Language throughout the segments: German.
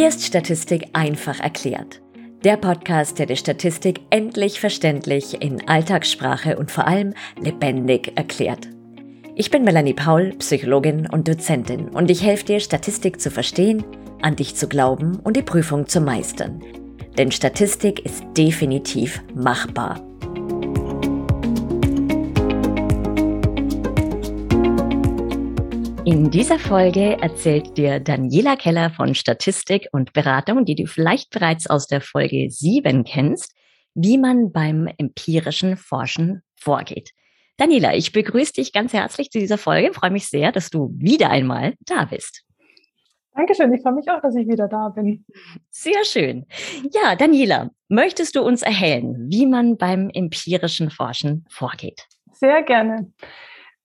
Hier ist Statistik einfach erklärt. Der Podcast, der die Statistik endlich verständlich in Alltagssprache und vor allem lebendig erklärt. Ich bin Melanie Paul, Psychologin und Dozentin und ich helfe dir, Statistik zu verstehen, an dich zu glauben und die Prüfung zu meistern. Denn Statistik ist definitiv machbar. In dieser Folge erzählt dir Daniela Keller von Statistik und Beratung, die du vielleicht bereits aus der Folge 7 kennst, wie man beim empirischen Forschen vorgeht. Daniela, ich begrüße dich ganz herzlich zu dieser Folge. freue mich sehr, dass du wieder einmal da bist. Dankeschön, ich freue mich auch, dass ich wieder da bin. Sehr schön. Ja, Daniela, möchtest du uns erhellen, wie man beim empirischen Forschen vorgeht? Sehr gerne.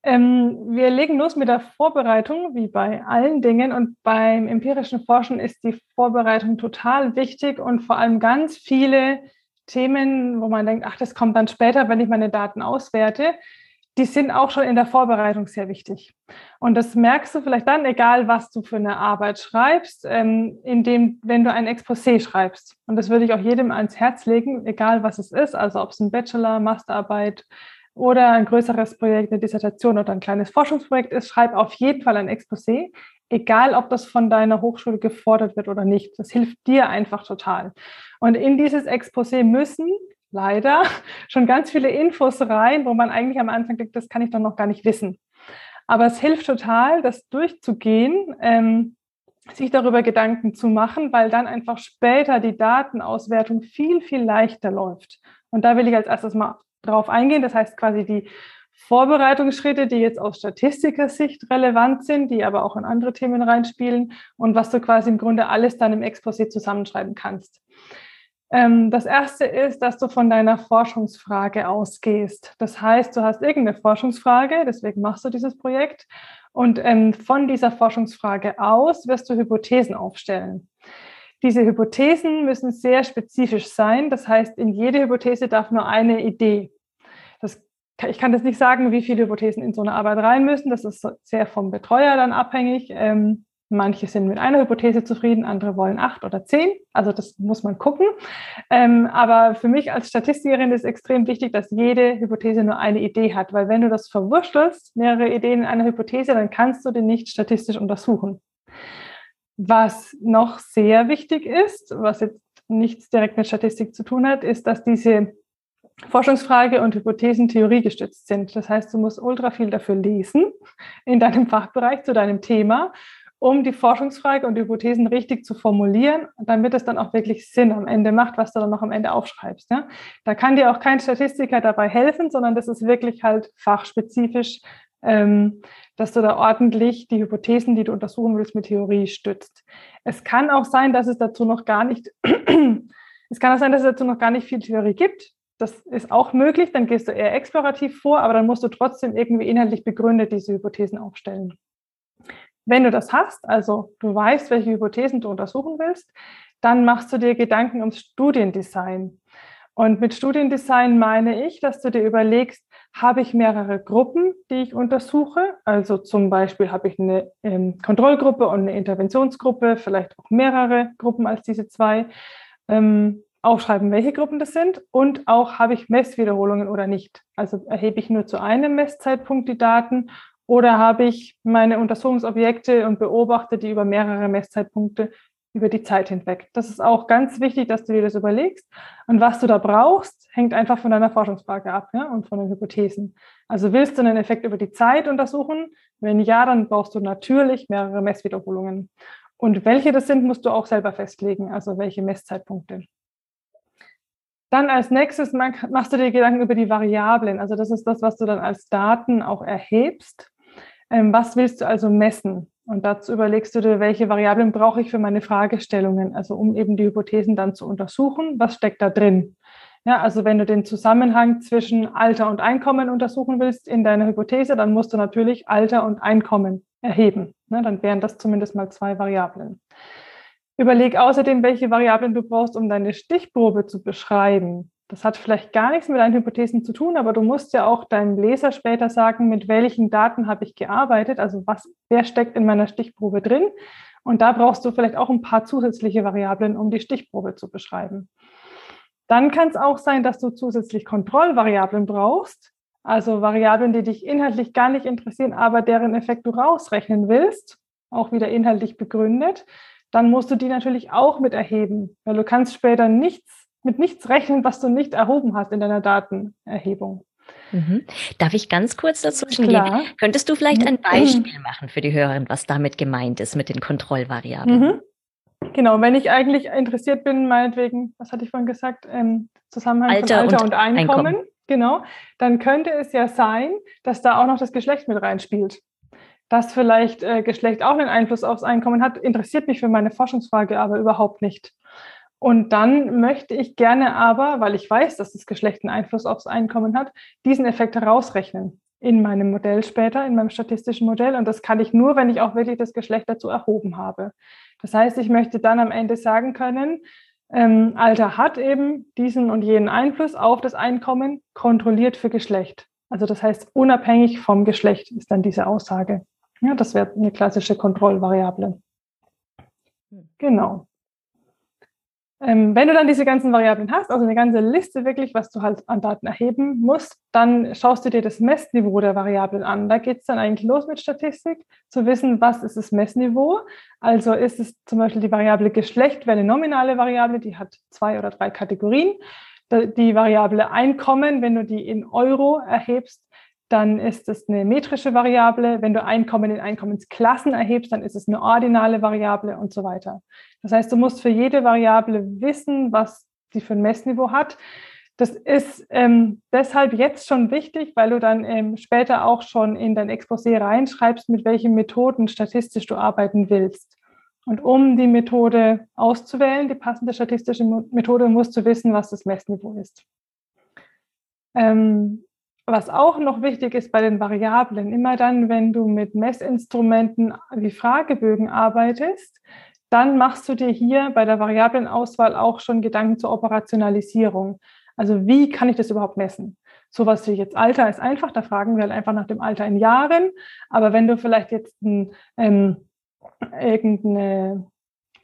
Ähm, wir legen los mit der Vorbereitung, wie bei allen Dingen. Und beim empirischen Forschen ist die Vorbereitung total wichtig und vor allem ganz viele Themen, wo man denkt, ach, das kommt dann später, wenn ich meine Daten auswerte, die sind auch schon in der Vorbereitung sehr wichtig. Und das merkst du vielleicht dann, egal was du für eine Arbeit schreibst, ähm, indem, wenn du ein Exposé schreibst. Und das würde ich auch jedem ans Herz legen, egal was es ist, also ob es ein Bachelor, Masterarbeit, oder ein größeres Projekt, eine Dissertation oder ein kleines Forschungsprojekt ist, schreib auf jeden Fall ein Exposé, egal ob das von deiner Hochschule gefordert wird oder nicht. Das hilft dir einfach total. Und in dieses Exposé müssen leider schon ganz viele Infos rein, wo man eigentlich am Anfang denkt, das kann ich doch noch gar nicht wissen. Aber es hilft total, das durchzugehen, ähm, sich darüber Gedanken zu machen, weil dann einfach später die Datenauswertung viel, viel leichter läuft. Und da will ich als erstes mal drauf eingehen. Das heißt quasi die Vorbereitungsschritte, die jetzt aus Statistikersicht relevant sind, die aber auch in andere Themen reinspielen und was du quasi im Grunde alles dann im Exposé zusammenschreiben kannst. Ähm, das erste ist, dass du von deiner Forschungsfrage ausgehst. Das heißt, du hast irgendeine Forschungsfrage, deswegen machst du dieses Projekt. Und ähm, von dieser Forschungsfrage aus wirst du Hypothesen aufstellen. Diese Hypothesen müssen sehr spezifisch sein. Das heißt, in jede Hypothese darf nur eine Idee ich kann das nicht sagen, wie viele Hypothesen in so eine Arbeit rein müssen. Das ist sehr vom Betreuer dann abhängig. Ähm, manche sind mit einer Hypothese zufrieden, andere wollen acht oder zehn. Also das muss man gucken. Ähm, aber für mich als Statistikerin ist extrem wichtig, dass jede Hypothese nur eine Idee hat, weil wenn du das verwurschtelst, mehrere Ideen in einer Hypothese, dann kannst du den nicht statistisch untersuchen. Was noch sehr wichtig ist, was jetzt nichts direkt mit Statistik zu tun hat, ist, dass diese Forschungsfrage und Hypothesen theoriegestützt sind. Das heißt, du musst ultra viel dafür lesen in deinem Fachbereich zu deinem Thema, um die Forschungsfrage und die Hypothesen richtig zu formulieren, damit es dann auch wirklich Sinn am Ende macht, was du dann noch am Ende aufschreibst. Ja? Da kann dir auch kein Statistiker dabei helfen, sondern das ist wirklich halt fachspezifisch, ähm, dass du da ordentlich die Hypothesen, die du untersuchen willst, mit Theorie stützt. Es kann auch sein, dass es dazu noch gar nicht es kann auch sein, dass es dazu noch gar nicht viel Theorie gibt. Das ist auch möglich, dann gehst du eher explorativ vor, aber dann musst du trotzdem irgendwie inhaltlich begründet diese Hypothesen aufstellen. Wenn du das hast, also du weißt, welche Hypothesen du untersuchen willst, dann machst du dir Gedanken ums Studiendesign. Und mit Studiendesign meine ich, dass du dir überlegst, habe ich mehrere Gruppen, die ich untersuche? Also zum Beispiel habe ich eine ähm, Kontrollgruppe und eine Interventionsgruppe, vielleicht auch mehrere Gruppen als diese zwei. Ähm, aufschreiben, welche Gruppen das sind und auch habe ich Messwiederholungen oder nicht. Also erhebe ich nur zu einem Messzeitpunkt die Daten oder habe ich meine Untersuchungsobjekte und beobachte die über mehrere Messzeitpunkte über die Zeit hinweg. Das ist auch ganz wichtig, dass du dir das überlegst. Und was du da brauchst, hängt einfach von deiner Forschungsfrage ab ja, und von den Hypothesen. Also willst du einen Effekt über die Zeit untersuchen? Wenn ja, dann brauchst du natürlich mehrere Messwiederholungen. Und welche das sind, musst du auch selber festlegen, also welche Messzeitpunkte. Dann als nächstes machst du dir Gedanken über die Variablen. Also das ist das, was du dann als Daten auch erhebst. Ähm, was willst du also messen? Und dazu überlegst du dir, welche Variablen brauche ich für meine Fragestellungen, also um eben die Hypothesen dann zu untersuchen. Was steckt da drin? Ja, also wenn du den Zusammenhang zwischen Alter und Einkommen untersuchen willst in deiner Hypothese, dann musst du natürlich Alter und Einkommen erheben. Ne, dann wären das zumindest mal zwei Variablen. Überleg außerdem, welche Variablen du brauchst, um deine Stichprobe zu beschreiben. Das hat vielleicht gar nichts mit deinen Hypothesen zu tun, aber du musst ja auch deinem Leser später sagen, mit welchen Daten habe ich gearbeitet, also was, wer steckt in meiner Stichprobe drin. Und da brauchst du vielleicht auch ein paar zusätzliche Variablen, um die Stichprobe zu beschreiben. Dann kann es auch sein, dass du zusätzlich Kontrollvariablen brauchst, also Variablen, die dich inhaltlich gar nicht interessieren, aber deren Effekt du rausrechnen willst, auch wieder inhaltlich begründet. Dann musst du die natürlich auch mit erheben, weil du kannst später nichts mit nichts rechnen, was du nicht erhoben hast in deiner Datenerhebung. Mhm. Darf ich ganz kurz dazwischen gehen? Könntest du vielleicht ein. Beispiel machen für die Hörerin, was damit gemeint ist mit den Kontrollvariablen? Mhm. Genau, wenn ich eigentlich interessiert bin, meinetwegen, was hatte ich vorhin gesagt, ähm, Zusammenhang Alter, von Alter und, und Einkommen, Einkommen, genau, dann könnte es ja sein, dass da auch noch das Geschlecht mit reinspielt. Dass vielleicht äh, Geschlecht auch einen Einfluss aufs Einkommen hat, interessiert mich für meine Forschungsfrage aber überhaupt nicht. Und dann möchte ich gerne aber, weil ich weiß, dass das Geschlecht einen Einfluss aufs Einkommen hat, diesen Effekt herausrechnen in meinem Modell später, in meinem statistischen Modell. Und das kann ich nur, wenn ich auch wirklich das Geschlecht dazu erhoben habe. Das heißt, ich möchte dann am Ende sagen können, ähm, Alter hat eben diesen und jenen Einfluss auf das Einkommen, kontrolliert für Geschlecht. Also das heißt, unabhängig vom Geschlecht ist dann diese Aussage. Ja, das wäre eine klassische Kontrollvariable. Hm. Genau. Ähm, wenn du dann diese ganzen Variablen hast, also eine ganze Liste wirklich, was du halt an Daten erheben musst, dann schaust du dir das Messniveau der Variablen an. Da geht es dann eigentlich los mit Statistik, zu wissen, was ist das Messniveau. Also ist es zum Beispiel die Variable Geschlecht, wäre eine nominale Variable, die hat zwei oder drei Kategorien. Die Variable Einkommen, wenn du die in Euro erhebst, dann ist es eine metrische Variable. Wenn du Einkommen in Einkommensklassen erhebst, dann ist es eine ordinale Variable und so weiter. Das heißt, du musst für jede Variable wissen, was sie für ein Messniveau hat. Das ist ähm, deshalb jetzt schon wichtig, weil du dann ähm, später auch schon in dein Exposé reinschreibst, mit welchen Methoden statistisch du arbeiten willst. Und um die Methode auszuwählen, die passende statistische Methode, musst du wissen, was das Messniveau ist. Ähm, was auch noch wichtig ist bei den Variablen, immer dann, wenn du mit Messinstrumenten wie Fragebögen arbeitest, dann machst du dir hier bei der Variablenauswahl auch schon Gedanken zur Operationalisierung. Also wie kann ich das überhaupt messen? Sowas wie jetzt Alter ist einfach, da fragen wir halt einfach nach dem Alter in Jahren. Aber wenn du vielleicht jetzt ein, ähm, irgendeine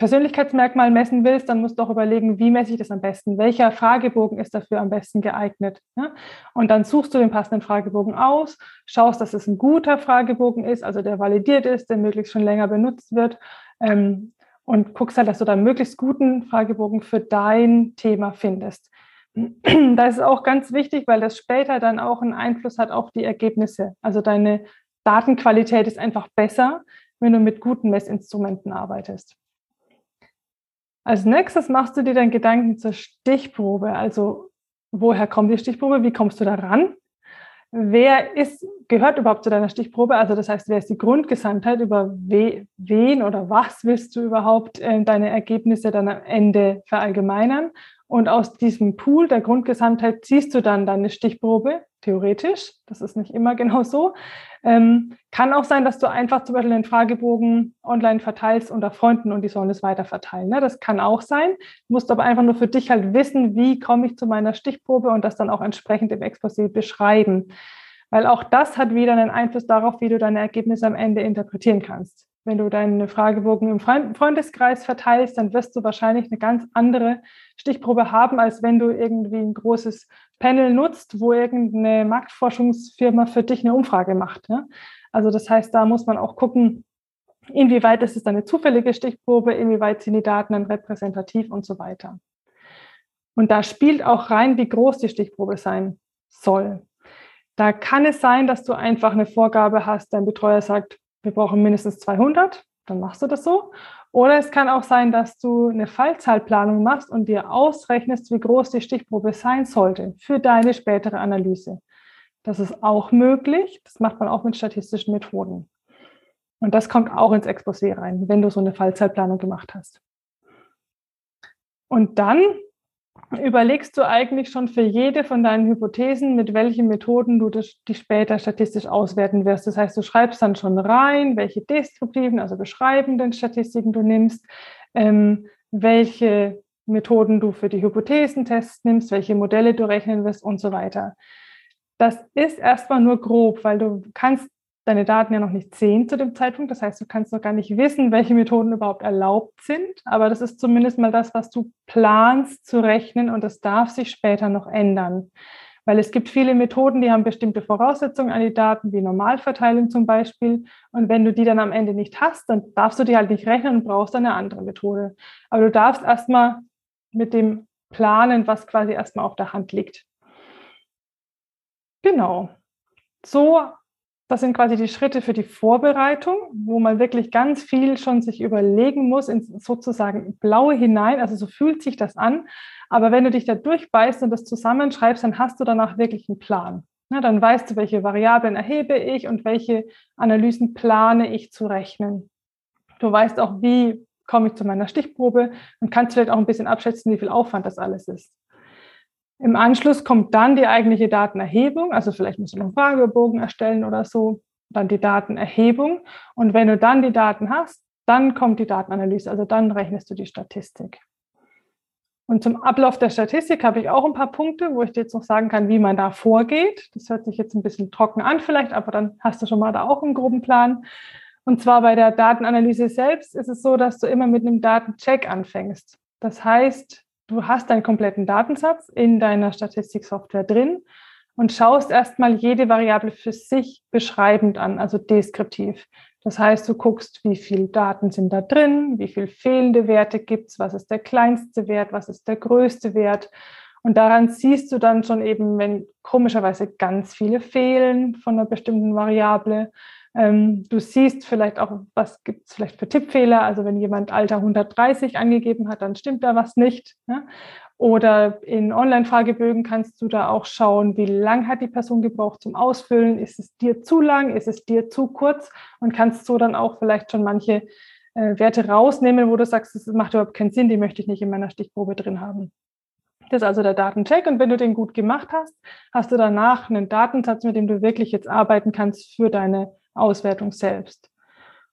Persönlichkeitsmerkmal messen willst, dann musst du auch überlegen, wie messe ich das am besten? Welcher Fragebogen ist dafür am besten geeignet? Ja? Und dann suchst du den passenden Fragebogen aus, schaust, dass es ein guter Fragebogen ist, also der validiert ist, der möglichst schon länger benutzt wird. Ähm, und guckst halt, dass du da einen möglichst guten Fragebogen für dein Thema findest. Das ist auch ganz wichtig, weil das später dann auch einen Einfluss hat auf die Ergebnisse. Also deine Datenqualität ist einfach besser, wenn du mit guten Messinstrumenten arbeitest. Als nächstes machst du dir dann Gedanken zur Stichprobe. Also woher kommt die Stichprobe? Wie kommst du da ran? Wer ist, gehört überhaupt zu deiner Stichprobe? Also das heißt, wer ist die Grundgesamtheit? Über we, wen oder was willst du überhaupt äh, deine Ergebnisse dann am Ende verallgemeinern? Und aus diesem Pool der Grundgesamtheit ziehst du dann deine Stichprobe, theoretisch. Das ist nicht immer genau so. Ähm, kann auch sein, dass du einfach zum Beispiel den Fragebogen online verteilst unter Freunden und die sollen es weiter verteilen. Ne? Das kann auch sein. Du musst aber einfach nur für dich halt wissen, wie komme ich zu meiner Stichprobe und das dann auch entsprechend im Exposé beschreiben. Weil auch das hat wieder einen Einfluss darauf, wie du deine Ergebnisse am Ende interpretieren kannst. Wenn du deinen Fragebogen im Freundeskreis verteilst, dann wirst du wahrscheinlich eine ganz andere Stichprobe haben, als wenn du irgendwie ein großes Panel nutzt, wo irgendeine Marktforschungsfirma für dich eine Umfrage macht. Ja? Also das heißt, da muss man auch gucken, inwieweit ist es eine zufällige Stichprobe, inwieweit sind die Daten dann repräsentativ und so weiter. Und da spielt auch rein, wie groß die Stichprobe sein soll. Da kann es sein, dass du einfach eine Vorgabe hast, dein Betreuer sagt, wir brauchen mindestens 200, dann machst du das so. Oder es kann auch sein, dass du eine Fallzahlplanung machst und dir ausrechnest, wie groß die Stichprobe sein sollte für deine spätere Analyse. Das ist auch möglich. Das macht man auch mit statistischen Methoden. Und das kommt auch ins Exposé rein, wenn du so eine Fallzahlplanung gemacht hast. Und dann überlegst du eigentlich schon für jede von deinen Hypothesen, mit welchen Methoden du das, die später statistisch auswerten wirst. Das heißt, du schreibst dann schon rein, welche deskriptiven, also beschreibenden Statistiken du nimmst, ähm, welche Methoden du für die Hypothesentests nimmst, welche Modelle du rechnen wirst und so weiter. Das ist erstmal nur grob, weil du kannst deine Daten ja noch nicht sehen zu dem Zeitpunkt. Das heißt, du kannst noch gar nicht wissen, welche Methoden überhaupt erlaubt sind. Aber das ist zumindest mal das, was du planst zu rechnen und das darf sich später noch ändern. Weil es gibt viele Methoden, die haben bestimmte Voraussetzungen an die Daten, wie Normalverteilung zum Beispiel. Und wenn du die dann am Ende nicht hast, dann darfst du die halt nicht rechnen und brauchst eine andere Methode. Aber du darfst erstmal mit dem planen, was quasi erstmal auf der Hand liegt. Genau. So das sind quasi die Schritte für die Vorbereitung, wo man wirklich ganz viel schon sich überlegen muss, in sozusagen Blaue hinein. Also so fühlt sich das an. Aber wenn du dich da durchbeißt und das zusammenschreibst, dann hast du danach wirklich einen Plan. Ja, dann weißt du, welche Variablen erhebe ich und welche Analysen plane ich zu rechnen. Du weißt auch, wie komme ich zu meiner Stichprobe und kannst vielleicht auch ein bisschen abschätzen, wie viel Aufwand das alles ist. Im Anschluss kommt dann die eigentliche Datenerhebung, also vielleicht musst du einen Fragebogen erstellen oder so, dann die Datenerhebung. Und wenn du dann die Daten hast, dann kommt die Datenanalyse, also dann rechnest du die Statistik. Und zum Ablauf der Statistik habe ich auch ein paar Punkte, wo ich dir jetzt noch sagen kann, wie man da vorgeht. Das hört sich jetzt ein bisschen trocken an vielleicht, aber dann hast du schon mal da auch einen groben Plan. Und zwar bei der Datenanalyse selbst ist es so, dass du immer mit einem Datencheck anfängst. Das heißt, du hast deinen kompletten Datensatz in deiner Statistiksoftware drin und schaust erstmal jede Variable für sich beschreibend an, also deskriptiv. Das heißt, du guckst, wie viele Daten sind da drin, wie viele fehlende Werte gibt es, was ist der kleinste Wert, was ist der größte Wert. Und daran siehst du dann schon eben, wenn komischerweise ganz viele fehlen von einer bestimmten Variable, ähm, du siehst vielleicht auch, was gibt es vielleicht für Tippfehler. Also wenn jemand Alter 130 angegeben hat, dann stimmt da was nicht. Ne? Oder in Online-Fragebögen kannst du da auch schauen, wie lang hat die Person gebraucht zum Ausfüllen. Ist es dir zu lang? Ist es dir zu kurz? Und kannst so dann auch vielleicht schon manche äh, Werte rausnehmen, wo du sagst, das macht überhaupt keinen Sinn, die möchte ich nicht in meiner Stichprobe drin haben. Das ist also der Datencheck. Und wenn du den gut gemacht hast, hast du danach einen Datensatz, mit dem du wirklich jetzt arbeiten kannst für deine Auswertung selbst.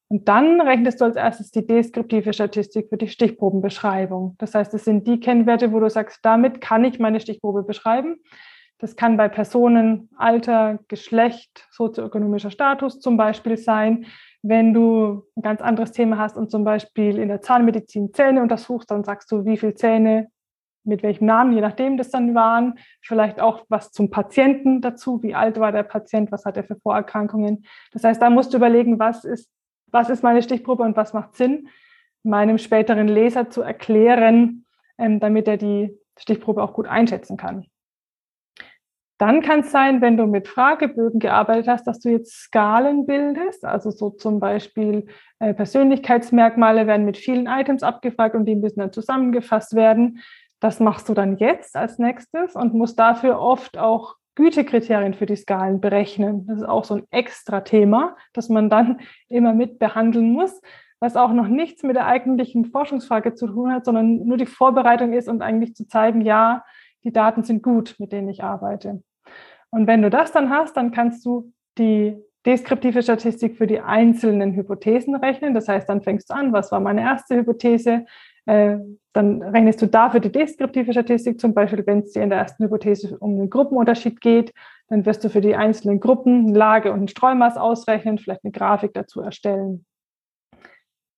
Und dann rechnest du als erstes die deskriptive Statistik für die Stichprobenbeschreibung. Das heißt, es sind die Kennwerte, wo du sagst, damit kann ich meine Stichprobe beschreiben. Das kann bei Personen, Alter, Geschlecht, sozioökonomischer Status zum Beispiel sein. Wenn du ein ganz anderes Thema hast und zum Beispiel in der Zahnmedizin Zähne untersuchst, dann sagst du, wie viele Zähne mit welchem Namen, je nachdem das dann waren. Vielleicht auch was zum Patienten dazu, wie alt war der Patient, was hat er für Vorerkrankungen. Das heißt, da musst du überlegen, was ist, was ist meine Stichprobe und was macht Sinn, meinem späteren Leser zu erklären, ähm, damit er die Stichprobe auch gut einschätzen kann. Dann kann es sein, wenn du mit Fragebögen gearbeitet hast, dass du jetzt Skalen bildest. Also so zum Beispiel äh, Persönlichkeitsmerkmale werden mit vielen Items abgefragt und die müssen dann zusammengefasst werden. Das machst du dann jetzt als nächstes und musst dafür oft auch Gütekriterien für die Skalen berechnen. Das ist auch so ein extra Thema, das man dann immer mit behandeln muss, was auch noch nichts mit der eigentlichen Forschungsfrage zu tun hat, sondern nur die Vorbereitung ist und eigentlich zu zeigen, ja, die Daten sind gut, mit denen ich arbeite. Und wenn du das dann hast, dann kannst du die deskriptive Statistik für die einzelnen Hypothesen rechnen. Das heißt, dann fängst du an, was war meine erste Hypothese, dann rechnest du dafür die deskriptive Statistik, zum Beispiel, wenn es dir in der ersten Hypothese um einen Gruppenunterschied geht, dann wirst du für die einzelnen Gruppen Lage und ein Streumaß ausrechnen, vielleicht eine Grafik dazu erstellen.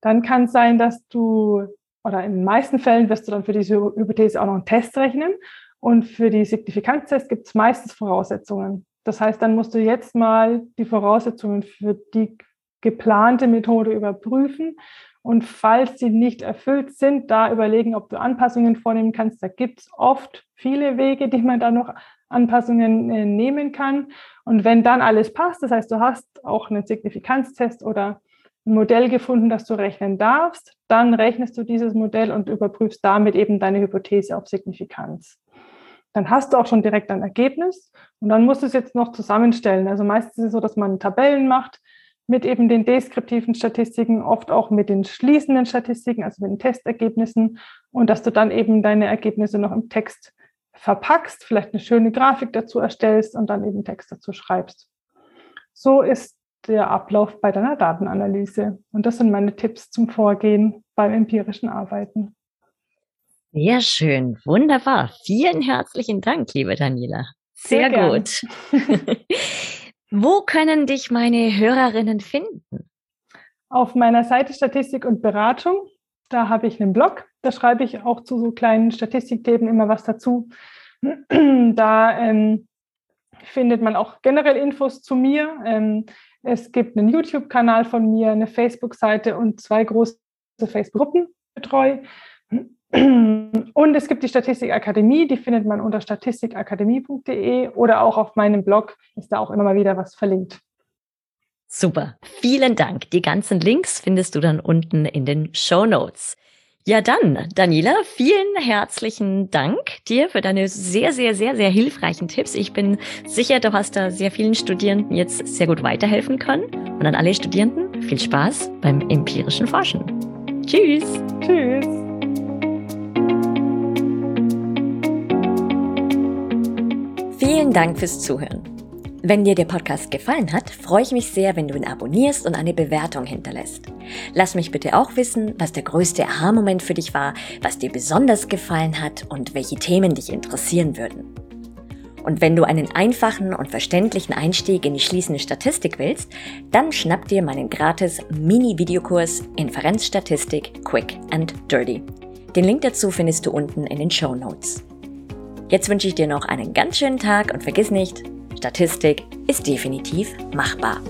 Dann kann es sein, dass du, oder in den meisten Fällen wirst du dann für diese Hypothese auch noch einen Test rechnen. Und für die Signifikanztest gibt es meistens Voraussetzungen. Das heißt, dann musst du jetzt mal die Voraussetzungen für die geplante Methode überprüfen und falls sie nicht erfüllt sind, da überlegen, ob du Anpassungen vornehmen kannst. Da gibt es oft viele Wege, die man da noch Anpassungen äh, nehmen kann. Und wenn dann alles passt, das heißt, du hast auch einen Signifikanztest oder ein Modell gefunden, das du rechnen darfst, dann rechnest du dieses Modell und überprüfst damit eben deine Hypothese auf Signifikanz. Dann hast du auch schon direkt ein Ergebnis und dann musst du es jetzt noch zusammenstellen. Also meistens ist es so, dass man Tabellen macht, mit eben den deskriptiven Statistiken, oft auch mit den schließenden Statistiken, also mit den Testergebnissen und dass du dann eben deine Ergebnisse noch im Text verpackst, vielleicht eine schöne Grafik dazu erstellst und dann eben Text dazu schreibst. So ist der Ablauf bei deiner Datenanalyse. Und das sind meine Tipps zum Vorgehen beim empirischen Arbeiten. Sehr schön, wunderbar. Vielen herzlichen Dank, liebe Daniela. Sehr, Sehr gut. Wo können dich meine Hörerinnen finden? Auf meiner Seite Statistik und Beratung. Da habe ich einen Blog. Da schreibe ich auch zu so kleinen Statistikthemen immer was dazu. Da ähm, findet man auch generell Infos zu mir. Ähm, es gibt einen YouTube-Kanal von mir, eine Facebook-Seite und zwei große Facebook-Gruppen betreue. Und es gibt die Statistikakademie, die findet man unter statistikakademie.de oder auch auf meinem Blog ist da auch immer mal wieder was verlinkt. Super, vielen Dank. Die ganzen Links findest du dann unten in den Show Notes. Ja, dann, Daniela, vielen herzlichen Dank dir für deine sehr, sehr, sehr, sehr hilfreichen Tipps. Ich bin sicher, du hast da sehr vielen Studierenden jetzt sehr gut weiterhelfen können. Und an alle Studierenden viel Spaß beim empirischen Forschen. Tschüss. Tschüss. Vielen Dank fürs Zuhören. Wenn dir der Podcast gefallen hat, freue ich mich sehr, wenn du ihn abonnierst und eine Bewertung hinterlässt. Lass mich bitte auch wissen, was der größte Aha-Moment für dich war, was dir besonders gefallen hat und welche Themen dich interessieren würden. Und wenn du einen einfachen und verständlichen Einstieg in die schließende Statistik willst, dann schnapp dir meinen gratis Mini-Videokurs Inferenzstatistik Quick and Dirty. Den Link dazu findest du unten in den Show Notes. Jetzt wünsche ich dir noch einen ganz schönen Tag und vergiss nicht, Statistik ist definitiv machbar.